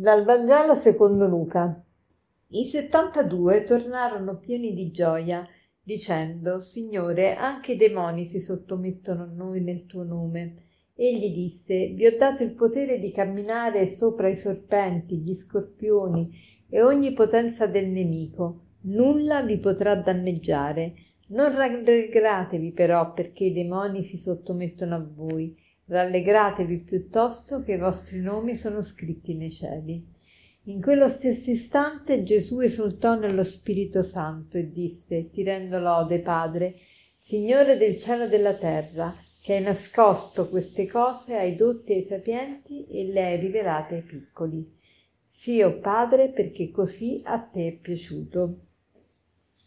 Dal Vangelo secondo Luca. I settantadue tornarono pieni di gioia, dicendo Signore, anche i demoni si sottomettono a noi nel tuo nome. Egli disse Vi ho dato il potere di camminare sopra i serpenti, gli scorpioni e ogni potenza del nemico. Nulla vi potrà danneggiare. Non rallegratevi però perché i demoni si sottomettono a voi Rallegratevi piuttosto che i vostri nomi sono scritti nei cieli. In quello stesso istante Gesù esultò nello Spirito Santo e disse, ti rendo lode, Padre, Signore del cielo e della terra, che hai nascosto queste cose ai dotti e ai sapienti e le hai rivelate ai piccoli. Sì, o oh Padre, perché così a te è piaciuto.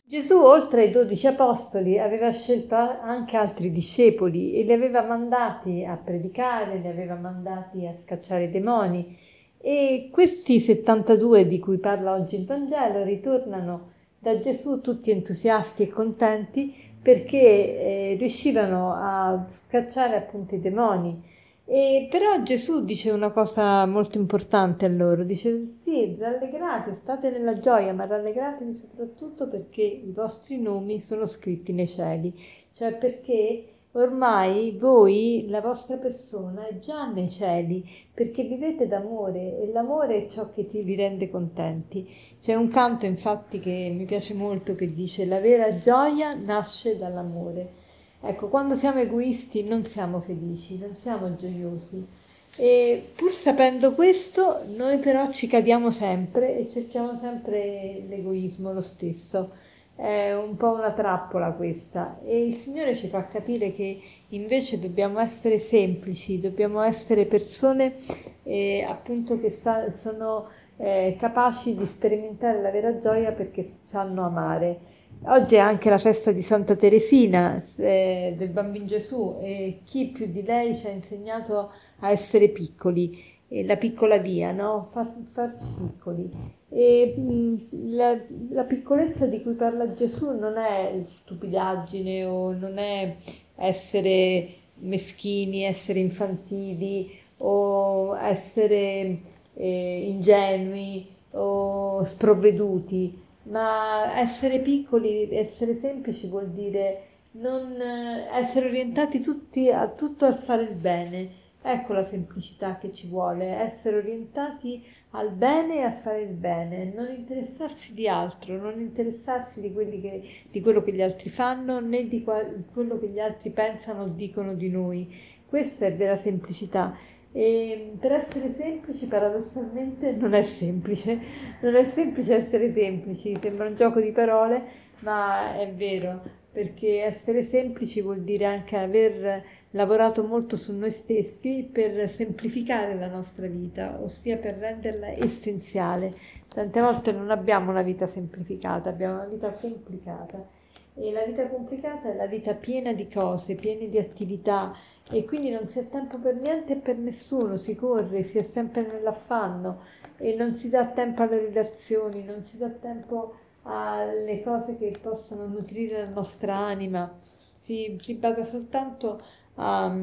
Gesù, oltre ai dodici apostoli, aveva scelto anche altri discepoli e li aveva mandati a predicare, li aveva mandati a scacciare i demoni. E questi 72 di cui parla oggi il Vangelo ritornano da Gesù tutti entusiasti e contenti perché eh, riuscivano a scacciare appunto i demoni e però Gesù dice una cosa molto importante a loro, dice sì, rallegrate, state nella gioia, ma rallegratevi soprattutto perché i vostri nomi sono scritti nei cieli, cioè perché ormai voi, la vostra persona è già nei cieli, perché vivete d'amore e l'amore è ciò che ti, vi rende contenti. C'è un canto infatti che mi piace molto che dice la vera gioia nasce dall'amore. Ecco, quando siamo egoisti non siamo felici, non siamo gioiosi. E pur sapendo questo, noi però ci cadiamo sempre e cerchiamo sempre l'egoismo lo stesso. È un po' una trappola questa e il Signore ci fa capire che invece dobbiamo essere semplici, dobbiamo essere persone eh, appunto che sa- sono eh, capaci di sperimentare la vera gioia perché sanno amare. Oggi è anche la festa di Santa Teresina, eh, del Bambino Gesù, e chi più di lei ci ha insegnato a essere piccoli, eh, la piccola via, no? Far, farci piccoli. E mh, la, la, piccolezza di cui parla Gesù non è stupidaggine o non è essere meschini, essere infantili o essere eh, ingenui o sprovveduti ma essere piccoli, essere semplici vuol dire non eh, essere orientati tutti a tutto a fare il bene. Ecco la semplicità che ci vuole, essere orientati al bene e a fare il bene, non interessarsi di altro, non interessarsi di, che, di quello che gli altri fanno né di qua, quello che gli altri pensano o dicono di noi. Questa è vera semplicità e per essere semplici, paradossalmente, non è semplice. Non è semplice essere semplici, sembra un gioco di parole, ma è vero, perché essere semplici vuol dire anche aver lavorato molto su noi stessi per semplificare la nostra vita, ossia per renderla essenziale. Tante volte non abbiamo una vita semplificata, abbiamo una vita complicata e la vita complicata è la vita piena di cose, piena di attività. E quindi non si ha tempo per niente e per nessuno, si corre, si è sempre nell'affanno. E non si dà tempo alle relazioni, non si dà tempo alle cose che possono nutrire la nostra anima, si, si basa soltanto a,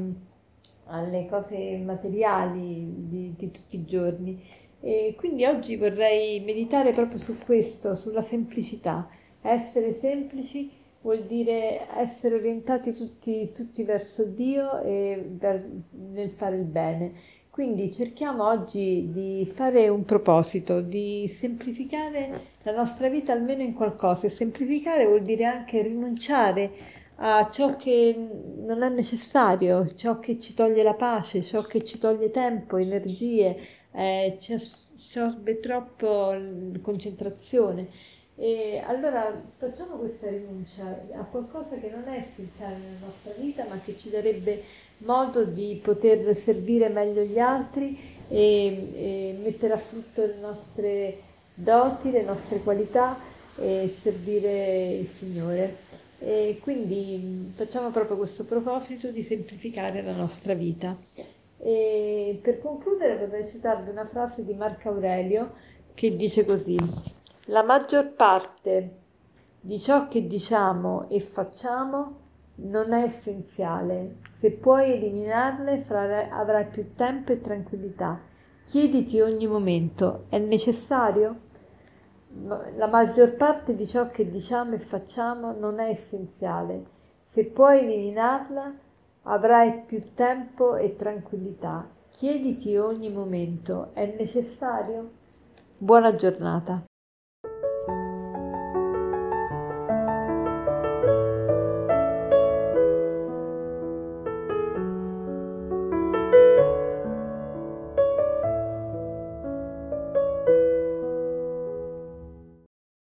alle cose materiali di, di tutti i giorni. E quindi oggi vorrei meditare proprio su questo, sulla semplicità, essere semplici vuol dire essere orientati tutti, tutti verso Dio e ver, nel fare il bene. Quindi cerchiamo oggi di fare un proposito, di semplificare la nostra vita almeno in qualcosa e semplificare vuol dire anche rinunciare a ciò che non è necessario, ciò che ci toglie la pace, ciò che ci toglie tempo, energie, eh, ci assorbe troppo concentrazione. E allora facciamo questa rinuncia a qualcosa che non è essenziale nella nostra vita, ma che ci darebbe modo di poter servire meglio gli altri e, e mettere a frutto le nostre doti, le nostre qualità e servire il Signore. E quindi facciamo proprio questo proposito di semplificare la nostra vita. E per concludere vorrei citarvi una frase di Marco Aurelio che dice così la maggior parte di ciò che diciamo e facciamo non è essenziale. Se puoi eliminarle avrai più tempo e tranquillità. Chiediti ogni momento, è necessario? La maggior parte di ciò che diciamo e facciamo non è essenziale. Se puoi eliminarla, avrai più tempo e tranquillità. Chiediti ogni momento, è necessario? Buona giornata.